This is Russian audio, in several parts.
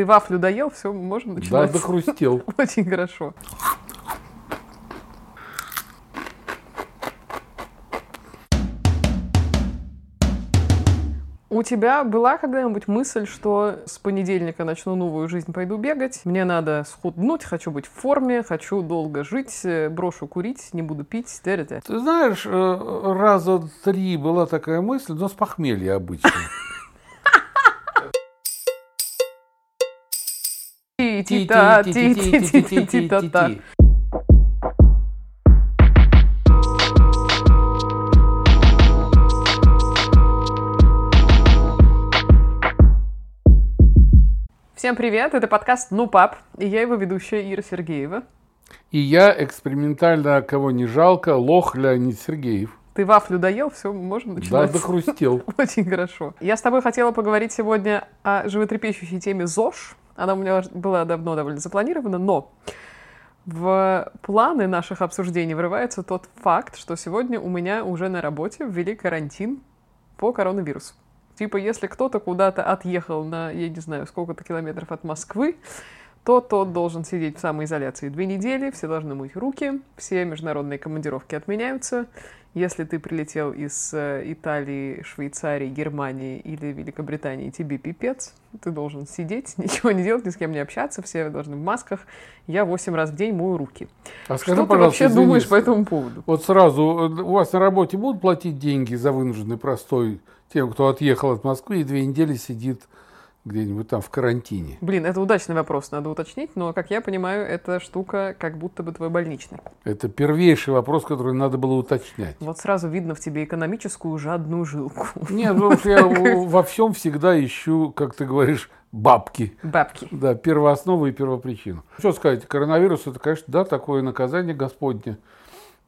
Ты вафлю доел, все, можем Да, начинать. дохрустел. Очень хорошо. У тебя была когда-нибудь мысль, что с понедельника начну новую жизнь, пойду бегать, мне надо схуднуть, хочу быть в форме, хочу долго жить, э, брошу курить, не буду пить, т.д. Ты знаешь, э, раза три была такая мысль, но с похмелья обычно. Ти-ти-та, ти-ти-ти-ти-ти-та-та. Всем привет, это подкаст «Ну, пап», и я его ведущая Ира Сергеева. И я экспериментально, кого не жалко, лох Леонид Сергеев. Ты вафлю доел, все, можем Да, начинать. дохрустел. Очень хорошо. Я с тобой хотела поговорить сегодня о животрепещущей теме ЗОЖ. Она у меня была давно довольно запланирована, но в планы наших обсуждений врывается тот факт, что сегодня у меня уже на работе ввели карантин по коронавирусу. Типа, если кто-то куда-то отъехал на, я не знаю, сколько-то километров от Москвы, то тот должен сидеть в самоизоляции две недели, все должны мыть руки, все международные командировки отменяются. Если ты прилетел из э, Италии, Швейцарии, Германии или Великобритании, тебе пипец, ты должен сидеть, ничего не делать, ни с кем не общаться, все должны в масках. Я восемь раз в день мою руки. А Что скажи, ты пожалуйста, вообще извини, думаешь по этому поводу? Вот сразу, э, у вас на работе будут платить деньги за вынужденный простой тем, кто отъехал от Москвы и две недели сидит где-нибудь там в карантине? Блин, это удачный вопрос, надо уточнить, но, как я понимаю, эта штука как будто бы твой больничный. Это первейший вопрос, который надо было уточнять. Вот сразу видно в тебе экономическую жадную жилку. Нет, потому что я во всем всегда ищу, как ты говоришь, бабки. Бабки. Да, первооснову и первопричину. Что сказать, коронавирус это, конечно, да, такое наказание Господне.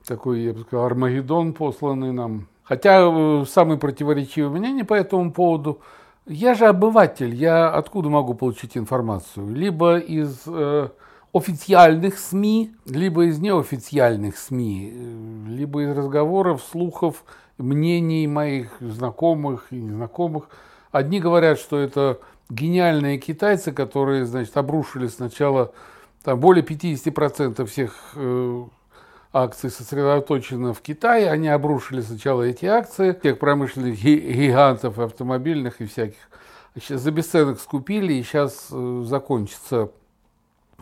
Такой, я бы сказал, Армагеддон посланный нам. Хотя э, самый противоречивый мнение по этому поводу. Я же обыватель, я откуда могу получить информацию? Либо из э, официальных СМИ, либо из неофициальных СМИ, э, либо из разговоров, слухов, мнений моих знакомых и незнакомых. Одни говорят, что это гениальные китайцы, которые, значит, обрушили сначала там, более 50% всех э, акций сосредоточено в Китае. Они обрушили сначала эти акции, тех промышленных ги- гигантов автомобильных и всяких. Сейчас за бесценок скупили, и сейчас э, закончится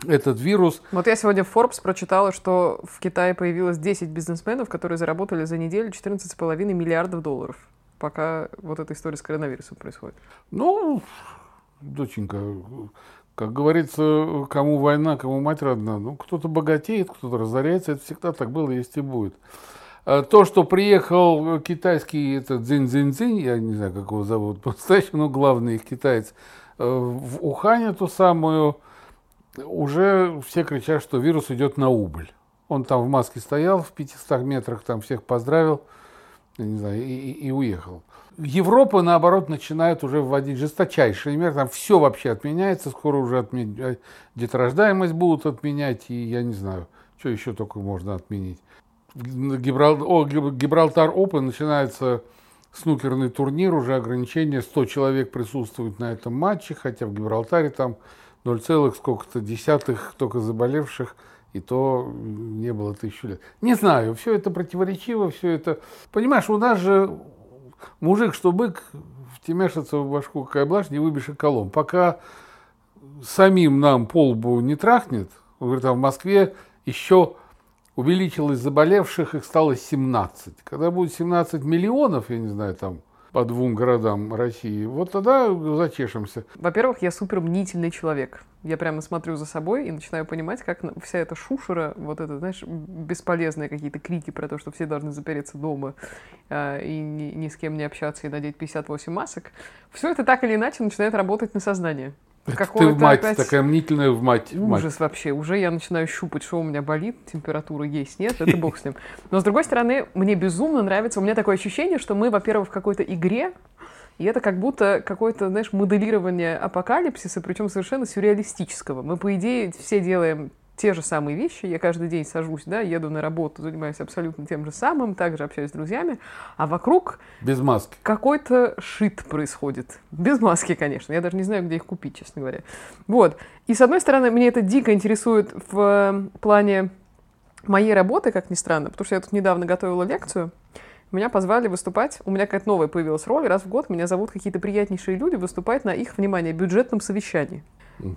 этот вирус. Вот я сегодня в Forbes прочитала, что в Китае появилось 10 бизнесменов, которые заработали за неделю 14,5 миллиардов долларов, пока вот эта история с коронавирусом происходит. Ну, доченька, как говорится, кому война, кому мать родна. Ну, кто-то богатеет, кто-то разоряется. Это всегда так было, есть и будет. А То, что приехал китайский этот дзинь-дзинь-дзинь, я не знаю, как его зовут по-настоящему, но главный их китаец, э, в Ухань эту самую, уже все кричат, что вирус идет на убыль. Он там в маске стоял в 500 метрах, там всех поздравил, не знаю, и- и уехал. Европа, наоборот, начинает уже вводить жесточайшие меры. Там все вообще отменяется. Скоро уже отме- деторождаемость будут отменять. И я не знаю, что еще только можно отменить. Гибрал- о, Гиб- Гибралтар Open начинается снукерный турнир. Уже ограничение 100 человек присутствует на этом матче. Хотя в Гибралтаре там 0, целых сколько-то десятых только заболевших. И то не было тысячу лет. Не знаю, все это противоречиво, все это... Понимаешь, у нас же мужик, что бык, втемяшится в башку, какая не выбежишь и колом. Пока самим нам полбу не трахнет, он говорит, а в Москве еще увеличилось заболевших, их стало 17. Когда будет 17 миллионов, я не знаю, там, по двум городам России, вот тогда зачешемся. Во-первых, я супер мнительный человек. Я прямо смотрю за собой и начинаю понимать, как вся эта шушера, вот это, знаешь, бесполезные какие-то крики про то, что все должны запереться дома э, и ни, ни с кем не общаться и надеть 58 масок, все это так или иначе начинает работать на сознание. Ты в мать, опять такая мнительная в мать. в мать. Ужас вообще. Уже я начинаю щупать, что у меня болит, температура есть, нет, это бог с ним. Но с другой стороны, мне безумно нравится, у меня такое ощущение, что мы, во-первых, в какой-то игре, и это как будто какое-то, знаешь, моделирование апокалипсиса, причем совершенно сюрреалистического. Мы, по идее, все делаем те же самые вещи. Я каждый день сажусь, да, еду на работу, занимаюсь абсолютно тем же самым, также общаюсь с друзьями, а вокруг Без маски. какой-то шит происходит. Без маски, конечно. Я даже не знаю, где их купить, честно говоря. Вот. И, с одной стороны, мне это дико интересует в э, плане моей работы, как ни странно, потому что я тут недавно готовила лекцию, меня позвали выступать, у меня какая-то новая появилась роль, раз в год меня зовут какие-то приятнейшие люди выступать на их, внимание, бюджетном совещании.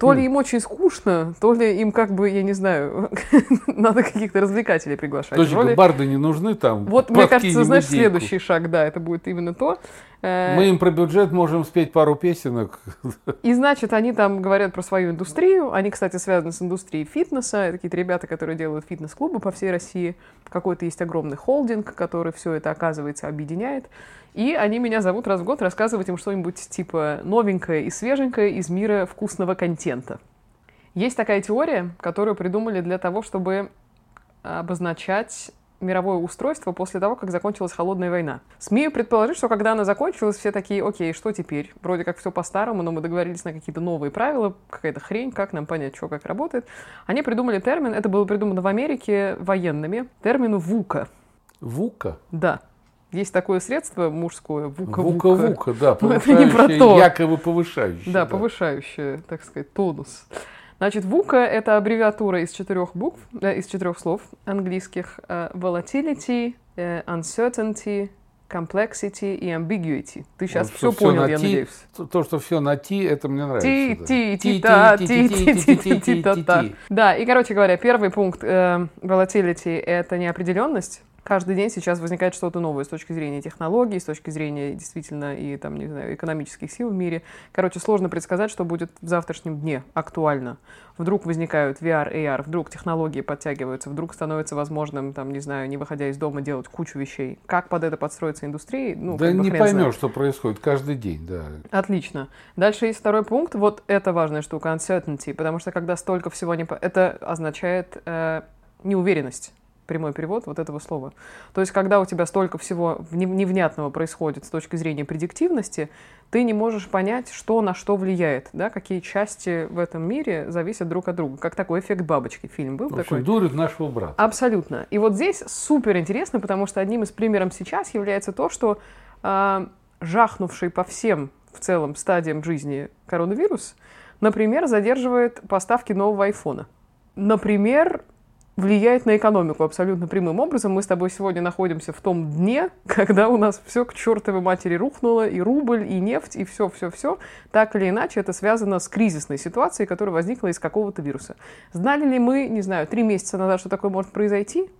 То ли им очень скучно, то ли им как бы, я не знаю, надо каких-то развлекателей приглашать. Доченька, Роли- барды не нужны там. Вот, мне кажется, знаешь, идейку. следующий шаг, да, это будет именно то. Э, Мы им про бюджет можем спеть пару песенок. И значит, они там говорят про свою индустрию. Они, кстати, связаны с индустрией фитнеса. Это какие-то ребята, которые делают фитнес-клубы по всей России. Какой-то есть огромный холдинг, который все это, оказывается, объединяет. И они меня зовут раз в год рассказывать им что-нибудь типа новенькое и свеженькое из мира вкусного контента. Есть такая теория, которую придумали для того, чтобы обозначать мировое устройство после того, как закончилась холодная война. Смею предположить, что когда она закончилась, все такие, окей, что теперь? Вроде как все по-старому, но мы договорились на какие-то новые правила, какая-то хрень, как нам понять, что как работает. Они придумали термин, это было придумано в Америке военными, термин ВУКа. Вука. Да. Есть такое средство мужское, ВУКа. Вука-вука, да, Ну, это не про повышающее, то. якобы повышающее. Да, повышающее, так сказать, тонус. Значит, ВУКа — это аббревиатура из четырех букв, э, из четырех слов английских. э, volatility, э, uncertainty, complexity и ambiguity. Ты сейчас Вот все понял, я надеюсь. То, то, что все на ти, это мне нравится. ти да. ти ти та ти ти ти ти ти ти та та Да, и, короче говоря, первый пункт э, volatility — это неопределенность. Каждый день сейчас возникает что-то новое с точки зрения технологий, с точки зрения действительно и там, не знаю, экономических сил в мире. Короче, сложно предсказать, что будет в завтрашнем дне актуально. Вдруг возникают VR, AR, вдруг технологии подтягиваются, вдруг становится возможным, там, не знаю, не выходя из дома, делать кучу вещей. Как под это подстроится индустрия? Ну, Да не хрен знает. поймешь, что происходит каждый день, да. Отлично. Дальше есть второй пункт. Вот это важная штука, uncertainty, потому что когда столько всего не... Это означает э, неуверенность. Прямой перевод вот этого слова. То есть, когда у тебя столько всего не- невнятного происходит с точки зрения предиктивности, ты не можешь понять, что на что влияет, да, какие части в этом мире зависят друг от друга. Как такой эффект бабочки фильм был В такой. общем, дурит нашего брата. Абсолютно. И вот здесь супер интересно, потому что одним из примеров сейчас является то, что а, жахнувший по всем в целом стадиям жизни коронавирус, например, задерживает поставки нового айфона. Например, влияет на экономику абсолютно прямым образом. Мы с тобой сегодня находимся в том дне, когда у нас все к чертовой матери рухнуло, и рубль, и нефть, и все-все-все. Так или иначе, это связано с кризисной ситуацией, которая возникла из какого-то вируса. Знали ли мы, не знаю, три месяца назад, что такое может произойти?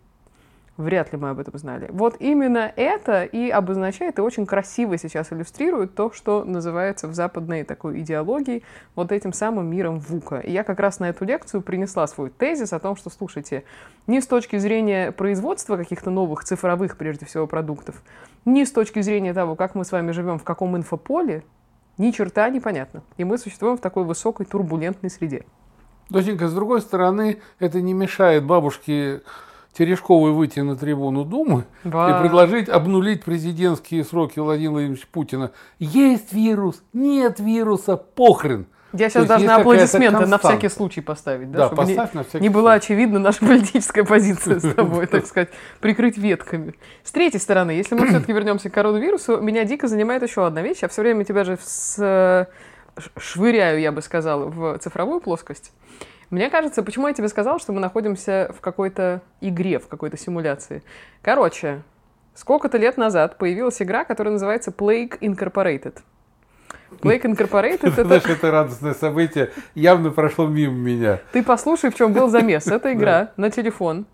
Вряд ли мы об этом знали. Вот именно это и обозначает, и очень красиво сейчас иллюстрирует то, что называется в западной такой идеологии вот этим самым миром ВУКа. И я как раз на эту лекцию принесла свой тезис о том, что, слушайте, ни с точки зрения производства каких-то новых цифровых, прежде всего, продуктов, ни с точки зрения того, как мы с вами живем, в каком инфополе, ни черта непонятно. И мы существуем в такой высокой турбулентной среде. Доченька, с другой стороны, это не мешает бабушке Терешковой выйти на трибуну Думы Ва- и предложить обнулить президентские сроки Владимира Владимировича Путина. Есть вирус, нет вируса, похрен. Я сейчас какая-то аплодисменты на всякий случай поставить, да, Да, чтобы не- поставь на всякий не была очевидна наша политическая позиция с тобой, так сказать, прикрыть ветками. С третьей стороны, если мы все-таки вернемся к коронавирусу, меня дико занимает еще одна вещь. Я все время тебя же с- ш- швыряю, я бы сказала, в цифровую плоскость. Мне кажется, почему я тебе сказала, что мы находимся в какой-то игре, в какой-то симуляции. Короче, сколько-то лет назад появилась игра, которая называется Plague Incorporated. Plague Incorporated — это знаешь, это радостное событие явно прошло мимо меня. Ты послушай, в чем был замес. Это игра на телефон.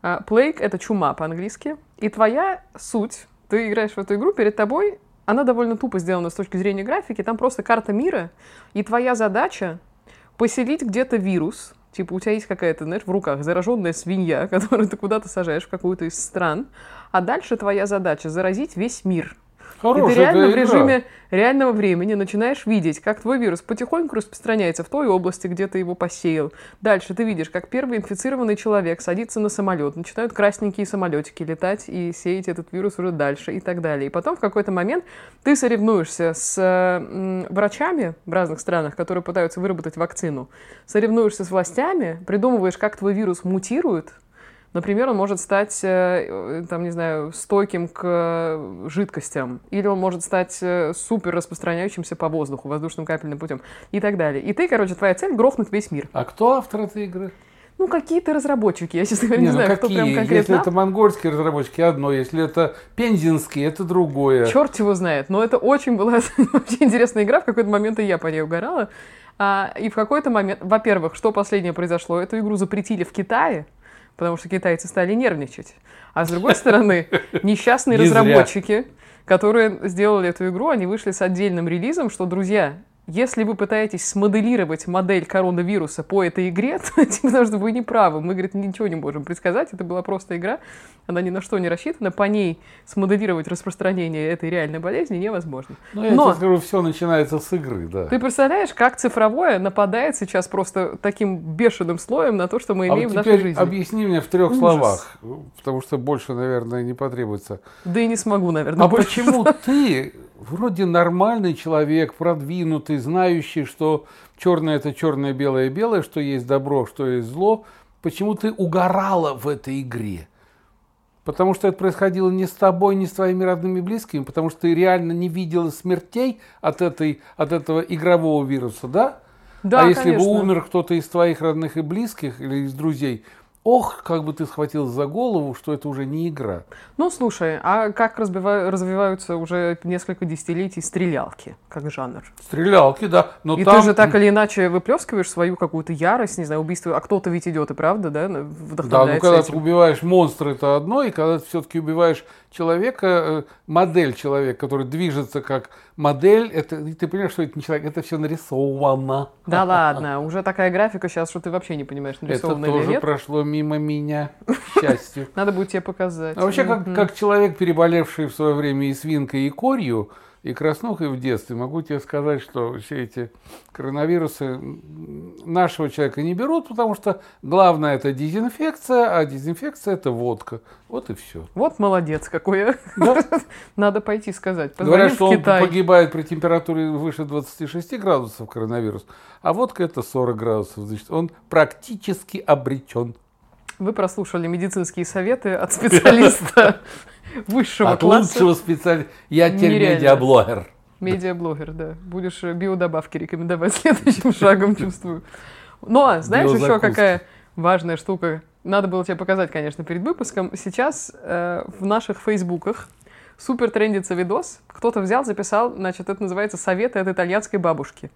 А, Plague — это чума по-английски. И твоя суть, ты играешь в эту игру, перед тобой, она довольно тупо сделана с точки зрения графики, там просто карта мира, и твоя задача поселить где-то вирус, типа у тебя есть какая-то, знаешь, в руках зараженная свинья, которую ты куда-то сажаешь в какую-то из стран, а дальше твоя задача заразить весь мир. Хорошая и ты реально в режиме реального времени начинаешь видеть, как твой вирус потихоньку распространяется в той области, где ты его посеял. Дальше ты видишь, как первый инфицированный человек садится на самолет, начинают красненькие самолетики летать и сеять этот вирус уже дальше и так далее. И потом в какой-то момент ты соревнуешься с врачами в разных странах, которые пытаются выработать вакцину, соревнуешься с властями, придумываешь, как твой вирус мутирует, Например, он может стать, э, там, не знаю, стойким к э, жидкостям, или он может стать э, супер распространяющимся по воздуху, воздушным капельным путем и так далее. И ты, короче, твоя цель — грохнуть весь мир. А кто автор этой игры? Ну, какие-то разработчики, я, честно говоря, не, ну знаю, кто какие? прям конкретно. Если это монгольские разработчики, одно. Если это пензенские, это другое. Черт его знает. Но это очень была вообще интересная игра. В какой-то момент и я по ней угорала. А, и в какой-то момент, во-первых, что последнее произошло? Эту игру запретили в Китае, потому что китайцы стали нервничать. А с другой стороны, несчастные разработчики, которые сделали эту игру, они вышли с отдельным релизом, что, друзья, если вы пытаетесь смоделировать модель коронавируса по этой игре, то типа, потому что вы не правы. Мы, говорит, ничего не можем предсказать. Это была просто игра. Она ни на что не рассчитана. По ней смоделировать распространение этой реальной болезни невозможно. Ну, я Но- тебе скажу, все начинается с игры, да. Ты представляешь, как цифровое нападает сейчас просто таким бешеным слоем на то, что мы А имеем вот в нашей жизни? объясни мне в трех Ужас. словах, потому что больше, наверное, не потребуется. Да и не смогу, наверное. А почему ты, вроде нормальный человек, продвинутый, знающий, что черное это черное, белое белое, что есть добро, что есть зло, почему ты угорала в этой игре? Потому что это происходило не с тобой, не с твоими родными и близкими, потому что ты реально не видела смертей от, этой, от этого игрового вируса, да? Да, а если конечно. бы умер кто-то из твоих родных и близких или из друзей, ох, как бы ты схватил за голову, что это уже не игра. Ну, слушай, а как разбива- развиваются уже несколько десятилетий стрелялки, как жанр? Стрелялки, да, но и там... ты же так или иначе выплескиваешь свою какую-то ярость, не знаю, убийство, а кто-то ведь идет и правда, да, на- Да, ну вдохновляется когда этим. ты убиваешь монстра, это одно, и когда ты все-таки убиваешь человека, э, модель человека, который движется как модель, это, ты понимаешь, что это не человек, это все нарисовано. Да ладно, уже такая графика сейчас, что ты вообще не понимаешь, Это нарисовано или тоже нет. прошло мимо меня, к счастью. Надо будет тебе показать. А вообще, как, как человек, переболевший в свое время и свинкой, и корью, и краснухой в детстве, могу тебе сказать, что все эти коронавирусы нашего человека не берут, потому что главное это дезинфекция, а дезинфекция это водка. Вот и все. Вот молодец какой. я. Да. Надо пойти сказать. Говорят, Позвоним что в он погибает при температуре выше 26 градусов коронавирус, а водка это 40 градусов. Значит, он практически обречен. Вы прослушали медицинские советы от специалиста высшего От класса. лучшего специалиста. Я теперь Нереально. медиаблогер. Медиаблогер, да. Будешь э, биодобавки рекомендовать следующим шагом, чувствую. Но, знаешь, еще какая важная штука. Надо было тебе показать, конечно, перед выпуском. Сейчас э, в наших фейсбуках супер трендится видос. Кто-то взял, записал, значит, это называется «Советы от итальянской бабушки».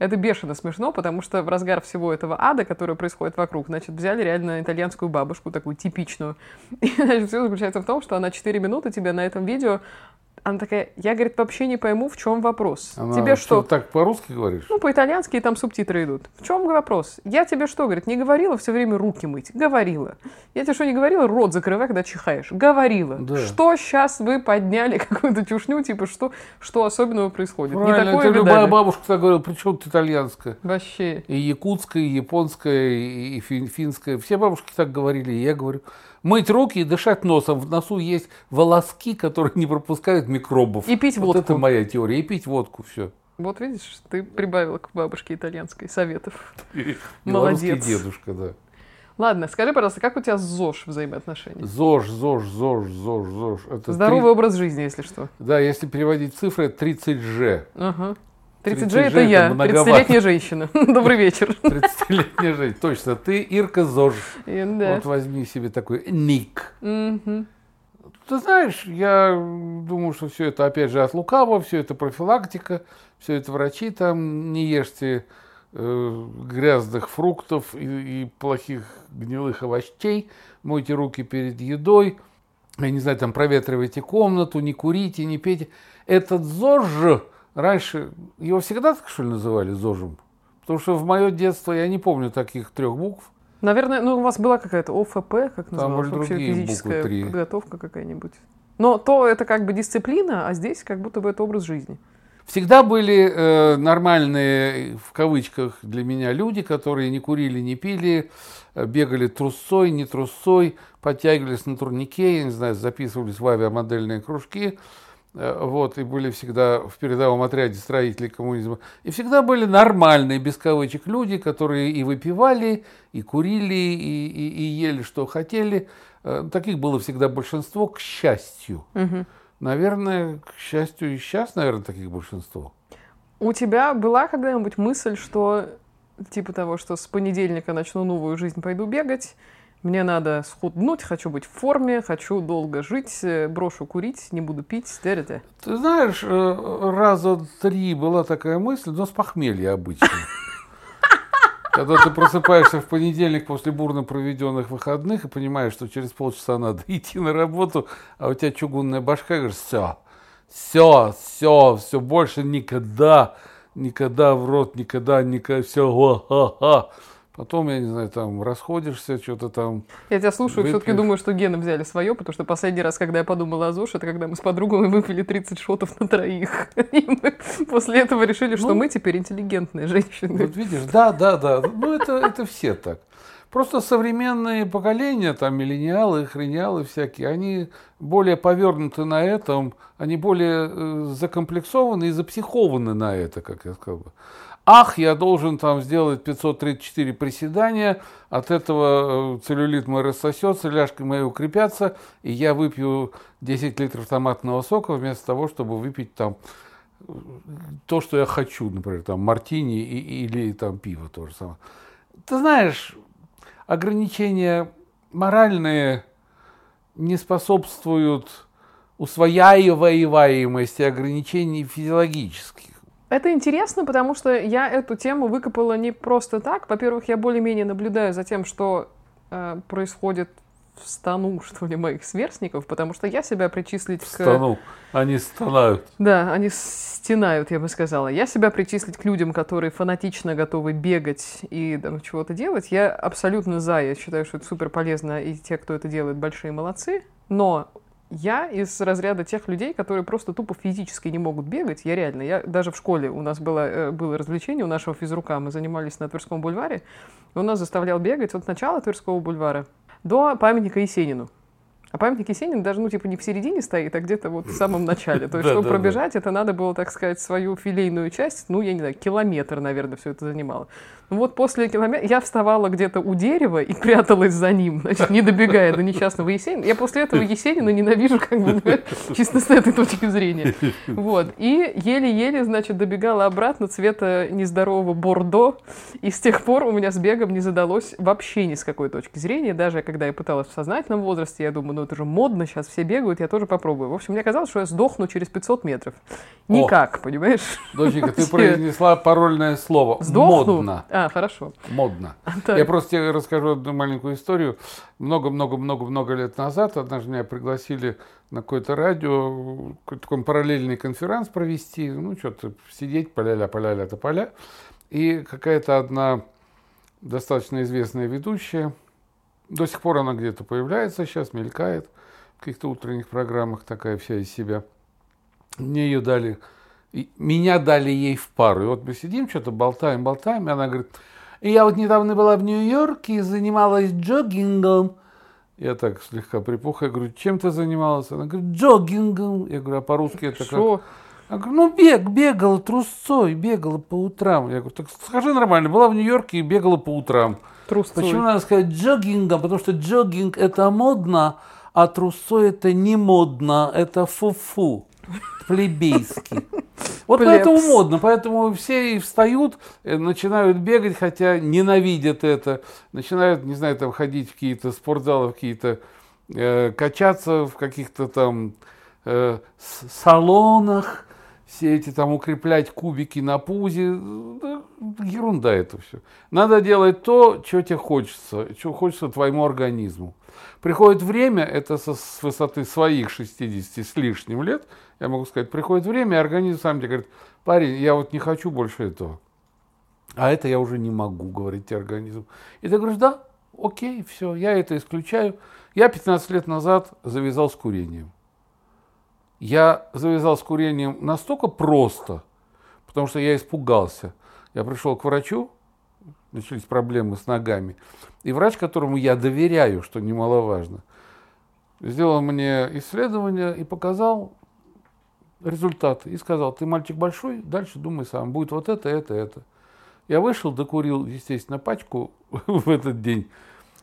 Это бешено смешно, потому что в разгар всего этого ада, который происходит вокруг, значит, взяли реально итальянскую бабушку, такую типичную. И, значит, все заключается в том, что она 4 минуты тебе на этом видео она такая, я, говорит, вообще не пойму, в чем вопрос. Она тебе что? Так по-русски говоришь? Ну, по-итальянски и там субтитры идут. В чем вопрос? Я тебе что, говорит, не говорила все время руки мыть? Говорила. Я тебе что, не говорила? Рот закрывай, когда чихаешь. Говорила. Да. Что сейчас вы подняли какую-то чушню, типа, что, что особенного происходит? не Правильно, такое это любая бабушка так говорила, причем тут итальянская. Вообще. И якутская, и японская, и и фин- финская. Все бабушки так говорили, и я говорю. Мыть руки и дышать носом. В носу есть волоски, которые не пропускают микробов. И пить вот водку. это моя теория. И пить водку, все. Вот видишь, ты прибавила к бабушке итальянской советов. Молодец. дедушка, да. Ладно, скажи, пожалуйста, как у тебя с ЗОЖ взаимоотношения? ЗОЖ, ЗОЖ, ЗОЖ, ЗОЖ, ЗОЖ. Это Здоровый три- образ жизни, если что. Да, если переводить цифры, это 30G. Ага. 30 30G это я, многовато. 30-летняя женщина. Добрый вечер. 30-летняя жизнь. Точно. Ты Ирка ЗОЖ. Да. Вот возьми себе такой ник. Ты знаешь, я думаю, что все это опять же от лукава, все это профилактика, все это врачи там, не ешьте э, грязных фруктов и, и плохих гнилых овощей, мойте руки перед едой, я не знаю, там проветривайте комнату, не курите, не пейте. Этот ЗОЖ, раньше, его всегда так что ли называли ЗОЖем? Потому что в мое детство я не помню таких трех букв. Наверное, ну у вас была какая-то ОФП, как называлась, может, вообще буквы физическая три. подготовка какая-нибудь. Но то это как бы дисциплина, а здесь как будто бы это образ жизни. Всегда были э, нормальные, в кавычках, для меня люди, которые не курили, не пили, э, бегали трусой, не трусой, подтягивались на турнике, я не знаю, записывались в авиамодельные кружки, вот, и были всегда в передовом отряде строителей коммунизма. И всегда были нормальные, без кавычек, люди, которые и выпивали, и курили, и, и, и ели, что хотели. Э, таких было всегда большинство, к счастью. Мгм. Наверное, к счастью, и сейчас, наверное, таких большинство. У тебя была когда-нибудь мысль, что типа того, что с понедельника начну новую жизнь, пойду бегать, мне надо схуднуть, хочу быть в форме, хочу долго жить, э, брошу курить, не буду пить, т.д. Ты знаешь, э, раза три была такая мысль, но с похмелья обычно. Когда ты просыпаешься в понедельник после бурно проведенных выходных и понимаешь, что через полчаса надо идти на работу, а у тебя чугунная башка, говоришь, все, все, все, все, больше никогда, никогда в рот, никогда, никогда, все, ха-ха-ха. Потом, я не знаю, там расходишься, что-то там. Я тебя слушаю, все-таки Выпьешь. думаю, что гены взяли свое, потому что последний раз, когда я подумала о ЗОЖ, это когда мы с подругами выпили 30 шотов на троих. И мы после этого решили, что Ну. мы теперь интеллигентные женщины. Вот видишь, да, да, да. Ну, это, это все так. Просто современные поколения, там, миллениалы, хрениалы всякие, они более повернуты на этом, они более э, закомплексованы и запсихованы на это, как я сказал бы. Ах, я должен там сделать 534 приседания, от этого э, целлюлит мой рассосется, ляжки мои укрепятся, и я выпью 10 литров томатного сока вместо того, чтобы выпить там э, то, что я хочу, например, там мартини и- или там пиво то же самое. Ты знаешь, ограничения моральные не способствуют усвояемости ограничений физиологических. Это интересно, потому что я эту тему выкопала не просто так. Во-первых, я более-менее наблюдаю за тем, что э, происходит в стану, что ли, моих сверстников, потому что я себя причислить к... Стану, они стонают. Да, они стенают, я бы сказала. Я себя причислить к людям, которые фанатично готовы бегать и там, чего-то делать, я абсолютно за. Я считаю, что это супер полезно, и те, кто это делает, большие молодцы. Но я из разряда тех людей, которые просто тупо физически не могут бегать. Я реально, я даже в школе у нас было, э, было развлечение у нашего физрука, мы занимались на Тверском бульваре, он нас заставлял бегать от начала Тверского бульвара до памятника Есенину. А памятник Есенин даже, ну, типа, не в середине стоит, а где-то вот в самом начале. То есть, чтобы пробежать, это надо было, так сказать, свою филейную часть, ну, я не знаю, километр, наверное, все это занимало. Ну, вот после километра я вставала где-то у дерева и пряталась за ним, значит, не добегая до несчастного Есенина. Я после этого Есенина ненавижу, как бы, ну, чисто с этой точки зрения. Вот. И еле-еле, значит, добегала обратно цвета нездорового бордо. И с тех пор у меня с бегом не задалось вообще ни с какой точки зрения. Даже когда я пыталась в сознательном возрасте, я думаю, ну это же модно, сейчас все бегают, я тоже попробую. В общем, мне казалось, что я сдохну через 500 метров. Никак, понимаешь? Доченька, ты произнесла парольное слово. Сдохну? Модно. А, хорошо. Модно. Так. Я просто тебе расскажу одну маленькую историю. Много-много-много-много лет назад однажды меня пригласили на какое-то радио, какой-то такой параллельный конференц провести, ну, что-то сидеть, поля-ля, поля-ля, тополя. И какая-то одна достаточно известная ведущая, до сих пор она где-то появляется сейчас, мелькает в каких-то утренних программах, такая вся из себя. Мне ее дали, меня дали ей в пару. И вот мы сидим, что-то болтаем, болтаем, и она говорит, «И я вот недавно была в Нью-Йорке и занималась джогингом. Я так слегка припух, я говорю, чем ты занималась? Она говорит, джогингом. Я говорю, а по-русски это как? Я говорю, ну бег, бегала трусцой, бегала по утрам. Я говорю, так скажи нормально, была в Нью-Йорке и бегала по утрам. Трусцой. Почему надо сказать джогингом? Потому что джогинг это модно, а трусой это не модно, это фу-фу, плебейский. Вот поэтому модно, поэтому все и встают, э, начинают бегать, хотя ненавидят это, начинают, не знаю, там ходить в какие-то спортзалы, в какие-то э, качаться в каких-то там э, салонах, все эти там укреплять кубики на пузе, да, ерунда это все. Надо делать то, что тебе хочется, что хочется твоему организму. Приходит время, это со, с высоты своих 60 с лишним лет, я могу сказать, приходит время, и организм сам тебе говорит, парень, я вот не хочу больше этого. А это я уже не могу, говорит тебе организм. И ты говоришь, да, окей, все, я это исключаю. Я 15 лет назад завязал с курением. Я завязал с курением настолько просто, потому что я испугался. Я пришел к врачу, начались проблемы с ногами. И врач, которому я доверяю, что немаловажно, сделал мне исследование и показал результаты. И сказал, ты мальчик большой, дальше думай сам, будет вот это, это, это. Я вышел, докурил, естественно, пачку в этот день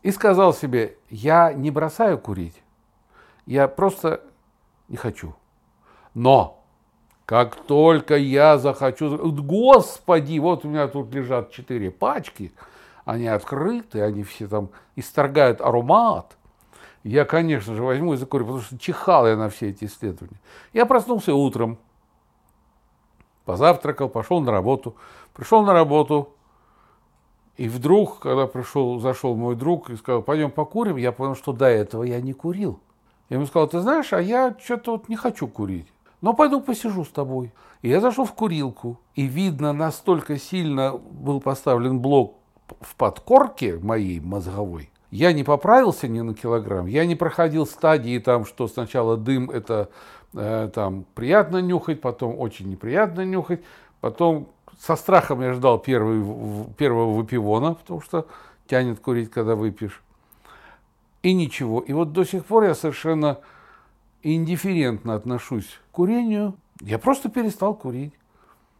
и сказал себе, я не бросаю курить, я просто не хочу. Но как только я захочу... Господи, вот у меня тут лежат четыре пачки, они открыты, они все там исторгают аромат. Я, конечно же, возьму и закурю, потому что чихал я на все эти исследования. Я проснулся утром, позавтракал, пошел на работу. Пришел на работу, и вдруг, когда пришел, зашел мой друг и сказал, пойдем покурим, я понял, что до этого я не курил. Я ему сказал, ты знаешь, а я что-то вот не хочу курить. Но пойду посижу с тобой. И я зашел в курилку, и видно, настолько сильно был поставлен блок в подкорке моей мозговой, я не поправился ни на килограмм, я не проходил стадии там, что сначала дым это э, там приятно нюхать, потом очень неприятно нюхать, потом со страхом я ждал первый, первого выпивона, потому что тянет курить, когда выпьешь. И ничего. И вот до сих пор я совершенно индифферентно отношусь к курению. Я просто перестал курить.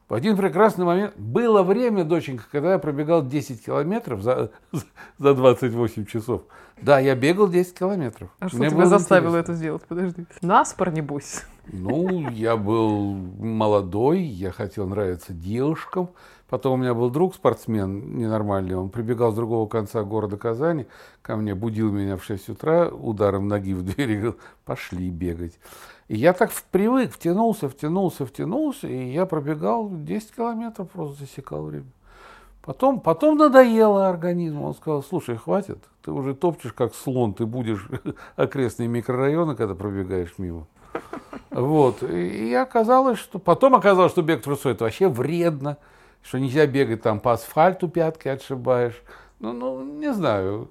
В один прекрасный момент было время, доченька, когда я пробегал 10 километров за, за 28 часов. Да, я бегал 10 километров. А что Мне тебя заставило интересно. это сделать? Подожди. Наспор, небось. Ну, я был молодой, я хотел нравиться девушкам. Потом у меня был друг, спортсмен ненормальный, он прибегал с другого конца города Казани, ко мне будил меня в 6 утра ударом ноги в дверь и говорил, пошли бегать. И я так привык, втянулся, втянулся, втянулся, и я пробегал 10 километров, просто засекал время. Потом, потом надоело организму. Он сказал, слушай, хватит, ты уже топчешь как слон, ты будешь окрестные микрорайоны, когда пробегаешь мимо. Вот. И оказалось, что... Потом оказалось, что бег трусой это вообще вредно, что нельзя бегать там по асфальту пятки отшибаешь. Ну, ну, не знаю.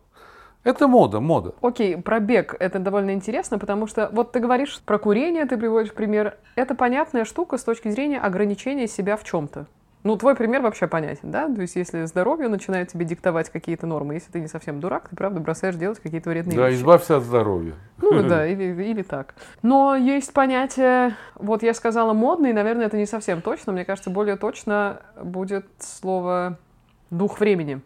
Это мода, мода. Окей, про бег это довольно интересно, потому что вот ты говоришь про курение, ты приводишь пример. Это понятная штука с точки зрения ограничения себя в чем-то. Ну, твой пример вообще понятен, да? То есть, если здоровье начинает тебе диктовать какие-то нормы, если ты не совсем дурак, ты, правда, бросаешь делать какие-то вредные да, вещи. Да, избавься от здоровья. Ну, да, или, или так. Но есть понятие, вот я сказала модный, наверное, это не совсем точно. Мне кажется, более точно будет слово «дух времени».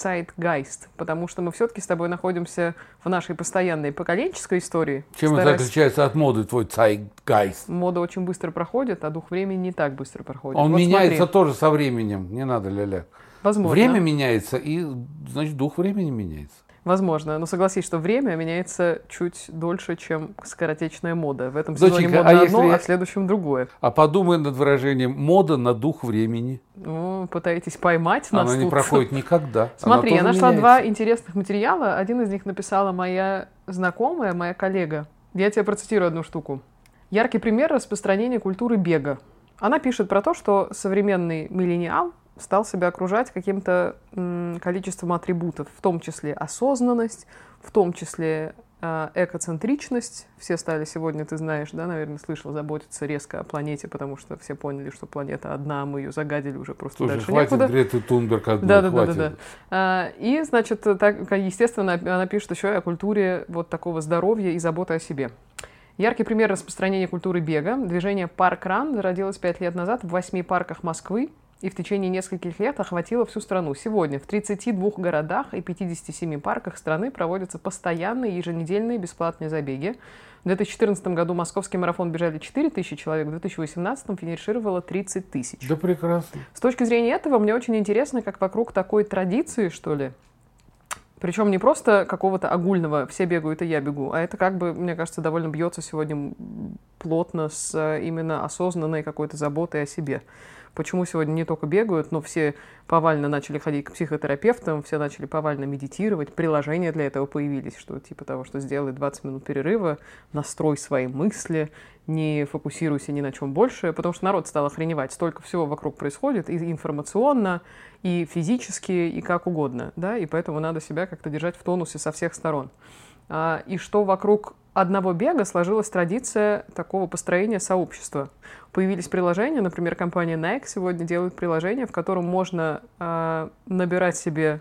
Zeitgeist, потому что мы все-таки с тобой находимся в нашей постоянной поколенческой истории. Чем стараясь... это отличается от моды, твой Zeitgeist? Мода очень быстро проходит, а дух времени не так быстро проходит. Он вот меняется смотри. тоже со временем, не надо ля-ля. Возможно. Время меняется, и, значит, дух времени меняется. Возможно, но согласись, что время меняется чуть дольше, чем скоротечная мода. В этом сезоне Доченька, мода а одно, я... а в следующем другое. А подумай над выражением «мода на дух времени». Ну, пытаетесь поймать нас Она тут. не проходит никогда. Смотри, я нашла меняется. два интересных материала. Один из них написала моя знакомая, моя коллега. Я тебе процитирую одну штуку. Яркий пример распространения культуры бега. Она пишет про то, что современный миллениал стал себя окружать каким-то количеством атрибутов, в том числе осознанность, в том числе э, экоцентричность. Все стали сегодня, ты знаешь, да, наверное, слышал, заботиться резко о планете, потому что все поняли, что планета одна, мы ее загадили уже просто Слушай, дальше хватит некуда. Греты Тунберг одной, да, да, хватит. да, да, да. И, значит, так, естественно, она пишет еще и о культуре вот такого здоровья и заботы о себе. Яркий пример распространения культуры бега. Движение «Парк Ран» зародилось пять лет назад в восьми парках Москвы и в течение нескольких лет охватила всю страну. Сегодня в 32 городах и 57 парках страны проводятся постоянные еженедельные бесплатные забеги. В 2014 году московский марафон бежали 4 тысячи человек, в 2018 финишировало 30 тысяч. Да прекрасно. С точки зрения этого мне очень интересно, как вокруг такой традиции, что ли, причем не просто какого-то огульного «все бегают, и я бегу», а это как бы, мне кажется, довольно бьется сегодня плотно с э, именно осознанной какой-то заботой о себе почему сегодня не только бегают, но все повально начали ходить к психотерапевтам, все начали повально медитировать, приложения для этого появились, что типа того, что сделай 20 минут перерыва, настрой свои мысли, не фокусируйся ни на чем больше, потому что народ стал охреневать, столько всего вокруг происходит, и информационно, и физически, и как угодно, да, и поэтому надо себя как-то держать в тонусе со всех сторон. А, и что вокруг одного бега сложилась традиция такого построения сообщества. Появились приложения, например, компания Nike сегодня делает приложение, в котором можно э, набирать себе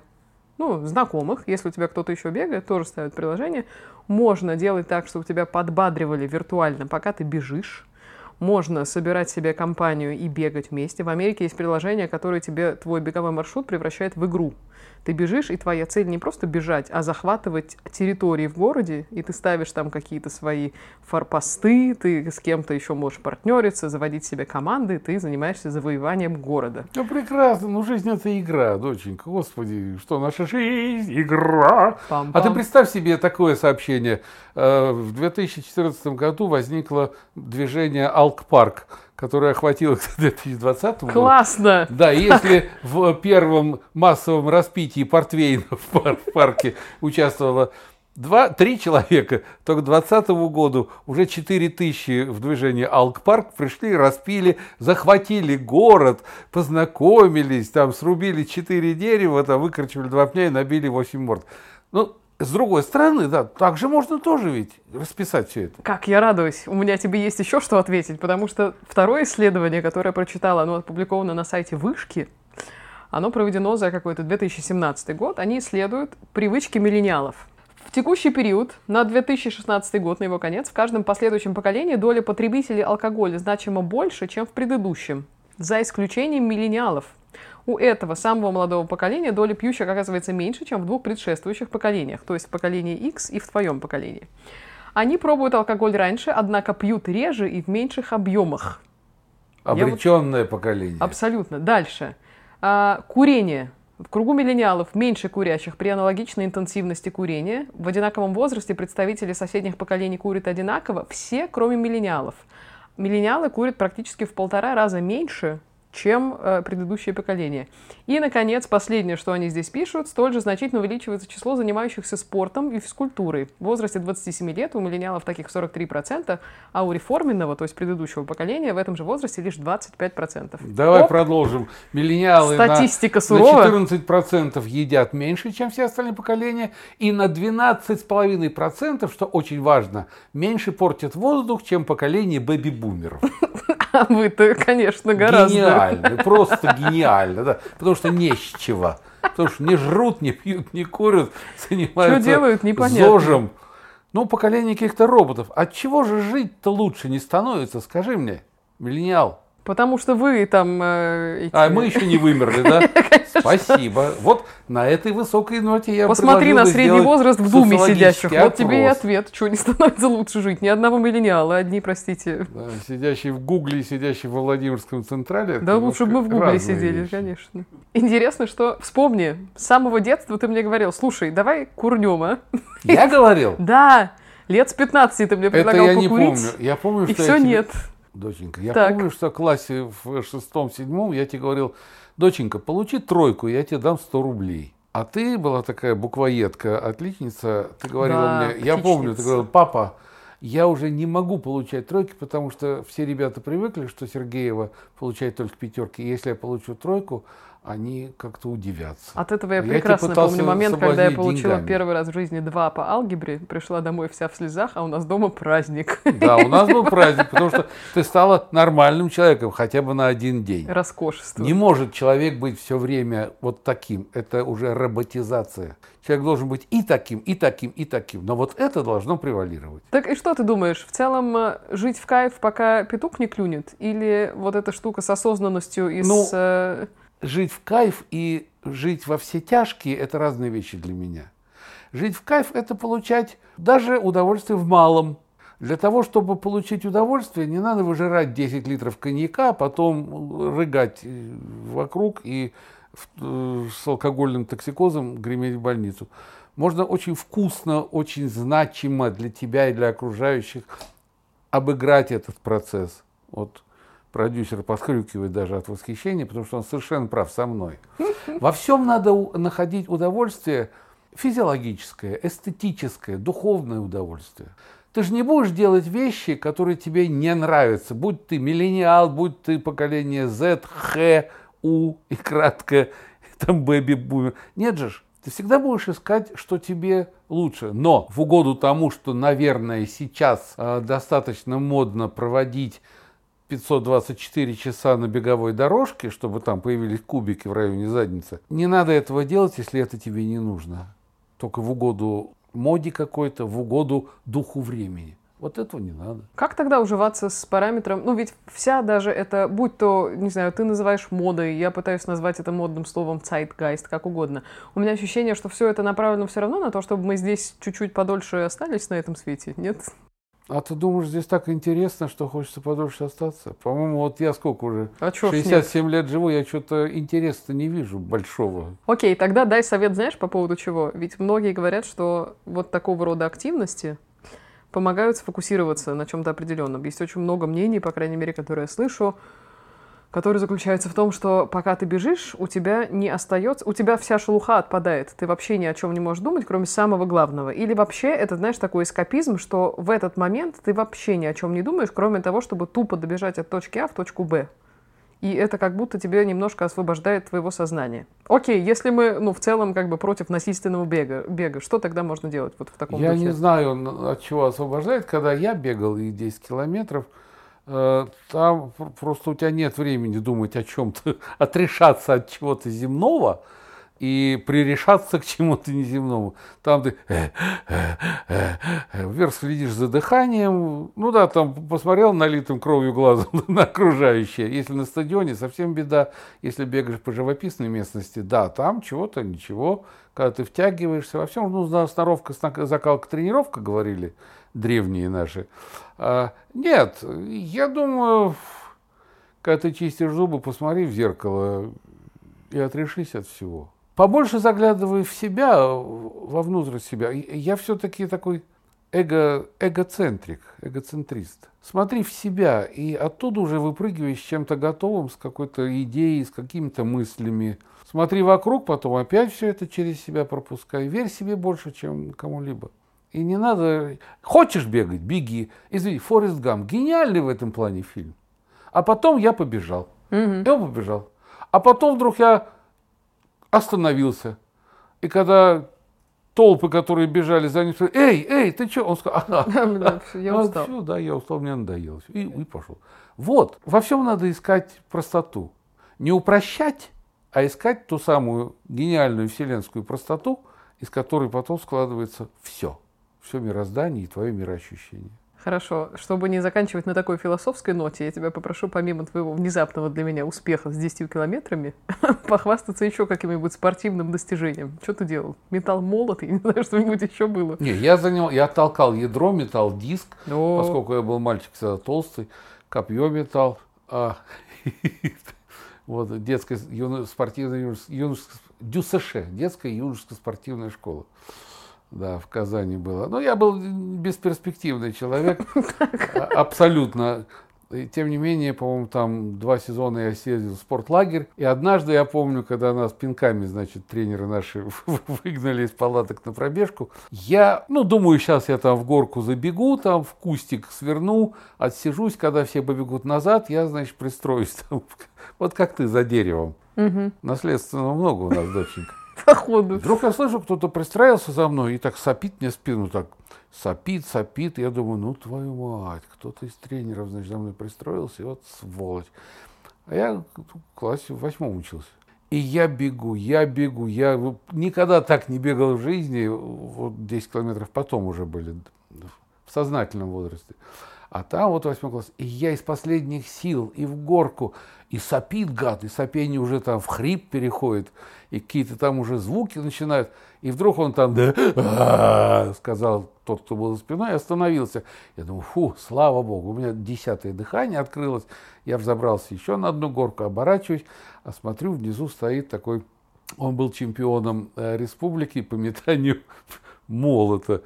ну, знакомых, если у тебя кто-то еще бегает, тоже ставят приложение. Можно делать так, чтобы тебя подбадривали виртуально, пока ты бежишь. Можно собирать себе компанию и бегать вместе. В Америке есть приложение, которое тебе твой беговой маршрут превращает в игру. Ты бежишь, и твоя цель не просто бежать, а захватывать территории в городе, и ты ставишь там какие-то свои форпосты, ты с кем-то еще можешь партнериться, заводить себе команды, ты занимаешься завоеванием города. Ну, прекрасно. Ну, жизнь — это игра, доченька. Господи, что наша жизнь — игра. Пам-пам. А ты представь себе такое сообщение. Э, В 2014 году возникло движение «Алк-парк», которое охватило к 2020 году. Классно! Да, если в первом массовом распитии портвейна в пар- в парке участвовало два, три человека, то к 2020 году уже 4 тысячи в движении Алк-парк пришли, распили, захватили город, познакомились, там срубили 4 дерева, там выкорчевали два пня и набили 8 морд. Ну, с другой стороны, да, так же можно тоже ведь расписать все это. Как я радуюсь. У меня тебе есть еще что ответить, потому что второе исследование, которое я прочитала, оно опубликовано на сайте Вышки, оно проведено за какой-то 2017 год. Они исследуют привычки миллениалов. В текущий период, на 2016 год, на его конец, в каждом последующем поколении доля потребителей алкоголя значимо больше, чем в предыдущем, за исключением миллениалов. У этого самого молодого поколения доля пьющих оказывается меньше, чем в двух предшествующих поколениях, то есть в поколении X и в твоем поколении. Они пробуют алкоголь раньше, однако пьют реже и в меньших объемах. вот- Обреченное поколение. Абсолютно. Дальше. А, курение. В кругу миллениалов меньше курящих при аналогичной интенсивности курения. В одинаковом возрасте представители соседних поколений курят одинаково, все, кроме миллениалов. Миллениалы курят практически в полтора раза меньше, чем э, предыдущее поколение. И, наконец, последнее, что они здесь пишут, столь же значительно увеличивается число занимающихся спортом и физкультурой. В возрасте 27 лет у миллениалов таких 43%, а у реформенного, то есть предыдущего поколения, в этом же возрасте лишь 25%. Давай Оп, продолжим. Миллениалы на- Статистика на, сурова. 14% едят меньше, чем все остальные поколения, и на 12,5%, что очень важно, меньше портят воздух, чем поколение бэби-бумеров. А вы-то, конечно, гораздо. Гениально, просто гениально, да, потому что не с чего. Потому что не жрут, не пьют, не курят, занимаются делают, непонятно. зожем. Ну, поколение каких-то роботов. От чего же жить-то лучше не становится, скажи мне, миллениал? Потому что вы там... э, эти- А мы еще не вымерли, да? Спасибо. Вот на этой высокой ноте я Посмотри на средний возраст в Думе сидящих. Вот тебе и ответ. Чего не становится лучше жить? Ни одного миллениала, одни, простите. Да, сидящий в Гугле и сидящий во Владимирском Централе. это Да лучше бы мы в Гугле сидели, вещи. конечно. Интересно, что... Вспомни, с самого детства ты мне говорил, слушай, давай курнем, а? Я говорил? Да, лет с 15 ты мне Это предлагал я не покурить. помню. Я помню, И что все я тебе- нет. Доченька, я Так. помню, что в классе в шестом-седьмом я тебе говорил, доченька, получи тройку, я тебе дам 100 рублей. А ты была такая буквоедка, отличница, ты говорила Да, мне, я помню, ты отличница. говорила, папа, я уже не могу получать тройки, потому что все ребята привыкли, что Сергеева получает только пятерки. Если я получу тройку, они как-то удивятся. От этого я Я прекрасно помню момент, когда я получила деньгами. первый раз в жизни два по алгебре, пришла домой вся в слезах, а у нас дома праздник. Да, у нас был праздник, потому что ты стала нормальным человеком хотя бы на один день. Роскошество. Не может человек быть все время вот таким. Это уже роботизация. Человек должен быть и таким, и таким, и таким. Но вот это должно превалировать. Так и что ты думаешь? В целом э, жить в кайф, пока петух не клюнет? Или вот эта штука с осознанностью и Ну, с... Жить в кайф и жить во все тяжкие – это разные вещи для меня. Жить в кайф – это получать даже удовольствие в малом. Для того, чтобы получить удовольствие, не надо выжирать 10 литров коньяка, а потом рыгать э, вокруг и э, с алкогольным токсикозом греметь в больницу. Можно очень вкусно, очень значимо для тебя и для окружающих обыграть этот процесс. Вот продюсер подхрюкивает даже от восхищения, потому что он совершенно прав со мной. Во всем надо находить удовольствие физиологическое, эстетическое, духовное удовольствие. Ты же не будешь делать вещи, которые тебе не нравятся. Будь ты миллениал, будь ты поколение Z, Х, У и кратко, там бэби бумер. Нет же. Ты всегда будешь искать, что тебе лучше. Но в угоду тому, что, наверное, сейчас э, достаточно модно проводить 524 часа на беговой дорожке, чтобы там появились кубики в районе задницы. Не надо этого делать, если это тебе не нужно. Только в угоду моде какой-то, в угоду духу времени. Вот этого не надо. Как тогда уживаться с параметром? Ну, ведь вся даже это, будь то, не знаю, ты называешь модой, я пытаюсь назвать это модным словом zeitgeist, как угодно. У меня ощущение, что все это направлено все равно на то, чтобы мы здесь чуть-чуть подольше остались на этом свете, нет? А ты думаешь, здесь так интересно, что хочется подольше остаться? По-моему, вот я сколько уже? А чё 67 нет? лет живу, я что-то интереса не вижу большого. Окей, тогда дай совет, знаешь, по поводу чего? Ведь многие говорят, что вот такого рода активности помогают сфокусироваться на чем-то определенном. Есть очень много мнений, по крайней мере, которые я слышу, который заключается в том, что пока ты бежишь, у тебя не остается, у тебя вся шелуха отпадает, ты вообще ни о чем не можешь думать, кроме самого главного. Или вообще это, знаешь, такой эскапизм, что в этот момент ты вообще ни о чем не думаешь, кроме того, чтобы тупо добежать от точки А в точку Б. И это как будто тебе немножко освобождает твоего сознания. Окей, если мы, ну, в целом, как бы против насильственного бега, бега что тогда можно делать вот в таком Я духе? не знаю, от чего освобождает. Когда я бегал и 10 километров, там просто у тебя нет времени думать о чем-то, отрешаться от чего-то земного и прирешаться к чему-то неземному. Там ты э, э, вверх следишь за дыханием, ну да, там посмотрел налитым кровью глазом на окружающее. Если на стадионе, совсем беда. Если бегаешь по живописной местности, да, там чего-то, ничего. Когда ты втягиваешься во всем, ну, сноровка, закалка, тренировка, говорили древние наши. А, нет, я думаю, когда ты чистишь зубы, посмотри в зеркало и отрешись от всего. Побольше заглядывай в себя, вовнутрь себя. Я все-таки такой эго, эгоцентрик, эгоцентрист. Смотри в себя и оттуда уже выпрыгивай с чем-то готовым, с какой-то идеей, с какими-то мыслями. Смотри вокруг, потом опять все это через себя пропускай. Верь себе больше, чем кому-либо. И не надо... Хочешь бегать, беги. Извини, Форест Гам. Гениальный в этом плане фильм. А потом я побежал. Угу. Я побежал. А потом вдруг я остановился. И когда толпы, которые бежали за ним, сказали, эй, эй, ты что? Он сказал, ага, я «А, устал. Все, да, я устал, мне надоело. И, и пошел. Вот, во всем надо искать простоту. Не упрощать, а искать ту самую гениальную вселенскую простоту, из которой потом складывается все все мироздание и твое мироощущение. Хорошо. Чтобы не заканчивать на такой философской ноте, я тебя попрошу, помимо твоего внезапного для меня успеха с 10 километрами, похвастаться еще каким-нибудь спортивным достижением. Что ты делал? Метал молот? Я не знаю, что-нибудь еще было. Не, я занял, я толкал ядро, метал диск, О. поскольку я был мальчик всегда толстый, копье метал. А, вот детская спортивная юношеская, ДЮСШ, детская юношеская спортивная школа да, в Казани было. Но я был бесперспективный человек, а, абсолютно. И, тем не менее, по-моему, там два сезона я съездил в спортлагерь. И однажды, я помню, когда нас пинками, значит, тренеры наши выгнали из палаток на пробежку, я, ну, думаю, сейчас я там в горку забегу, там в кустик сверну, отсижусь, когда все побегут назад, я, значит, пристроюсь там, вот как ты за деревом. Угу. Наследственного много у нас, доченька. Походу. Вдруг я слышу, кто-то пристраивался за мной и так сопит мне спину, так сопит, сопит. Я думаю, ну твою мать, кто-то из тренеров, значит, за мной пристроился, и вот сволочь. А я в классе в восьмом учился. И я бегу, я бегу, я никогда так не бегал в жизни, вот 10 километров потом уже были, в сознательном возрасте. А там вот восьмой класс, и я из последних сил, и в горку, и сопит гад, и сопение уже там в хрип переходит, и какие-то там уже звуки начинают. И вдруг он там, да, сказал тот, кто был за спиной, остановился. Я думаю, фу, слава богу, у меня десятое дыхание открылось. Я взобрался еще на одну горку, оборачиваюсь, а смотрю, внизу стоит такой, он был чемпионом э, республики по метанию молота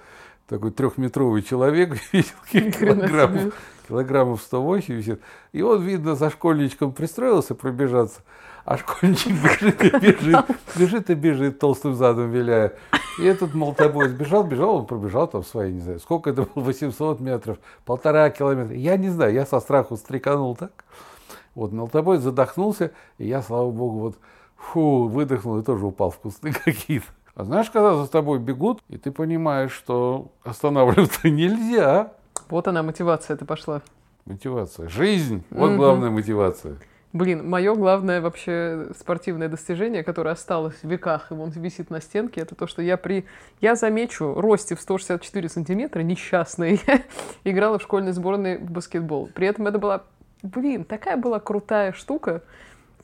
такой трехметровый человек, килограммов, килограммов 180. И он, видно, за школьничком пристроился пробежаться, а школьничек бежит и бежит, бежит и бежит, толстым задом виляя. И этот молотобой сбежал, бежал, он пробежал там свои, не знаю, сколько это было, 800 метров, полтора километра. Я не знаю, я со страху стреканул так. Вот, молотобой задохнулся, и я, слава богу, вот, фу, выдохнул и тоже упал в кусты какие-то. А знаешь, когда за тобой бегут, и ты понимаешь, что останавливаться нельзя. Вот она, мотивация это пошла. Мотивация. Жизнь. Вот угу. главная мотивация. Блин, мое главное вообще спортивное достижение, которое осталось в веках, и он висит на стенке, это то, что я при... Я замечу, росте в 164 сантиметра, несчастный, играла в школьной сборной в баскетбол. При этом это была, блин, такая была крутая штука,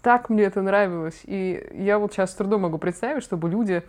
так мне это нравилось. И я вот сейчас с трудом могу представить, чтобы люди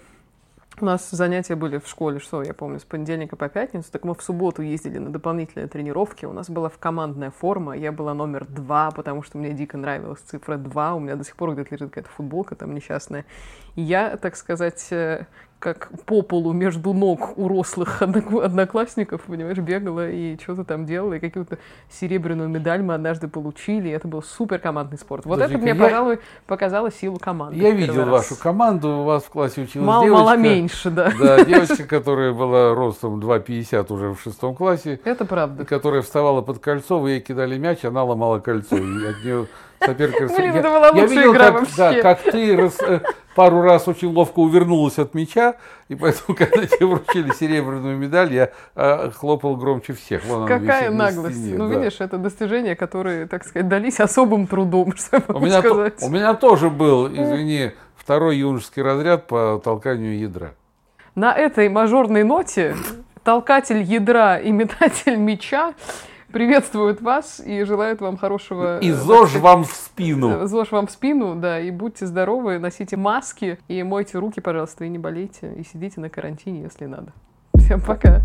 у нас занятия были в школе, что я помню, с понедельника по пятницу. Так мы в субботу ездили на дополнительные тренировки. У нас была в командная форма. Я была номер два, потому что мне дико нравилась цифра два. У меня до сих пор где-то лежит какая-то футболка там несчастная. И я, так сказать, э, как по полу между ног у рослых одноклассников, понимаешь, бегала и что-то там делала, и какую-то серебряную медаль мы однажды получили, и это был супер командный спорт. Вот Подожди, это мне, я... пожалуй, показало силу команды. Я видел раз. вашу команду, у вас в классе училась мало, девочка. Мало меньше, да. Да, девочка, которая была ростом 2,50 уже в шестом классе. Это правда. Которая вставала под кольцо, вы ей кидали мяч, она ломала кольцо, и от нее соперника... Блин, это была лучшая видел, игра как, вообще. Да, как ты э, пару раз очень ловко увернулась от мяча, и поэтому, когда тебе вручили серебряную медаль, я а, хлопал громче всех. Вон Какая наглость. Стене, ну, да. видишь, это достижения, которые, так сказать, дались особым трудом, что у меня, сказать. То, у меня тоже был, извини, второй юношеский разряд по толканию ядра. На этой мажорной ноте толкатель ядра и метатель мяча приветствуют вас и желают вам хорошего... И ЗОЖ вам в спину. ЗОЖ вам в спину, да, и будьте здоровы, носите маски, и мойте руки, пожалуйста, и не болейте, и сидите на карантине, если надо. Всем пока.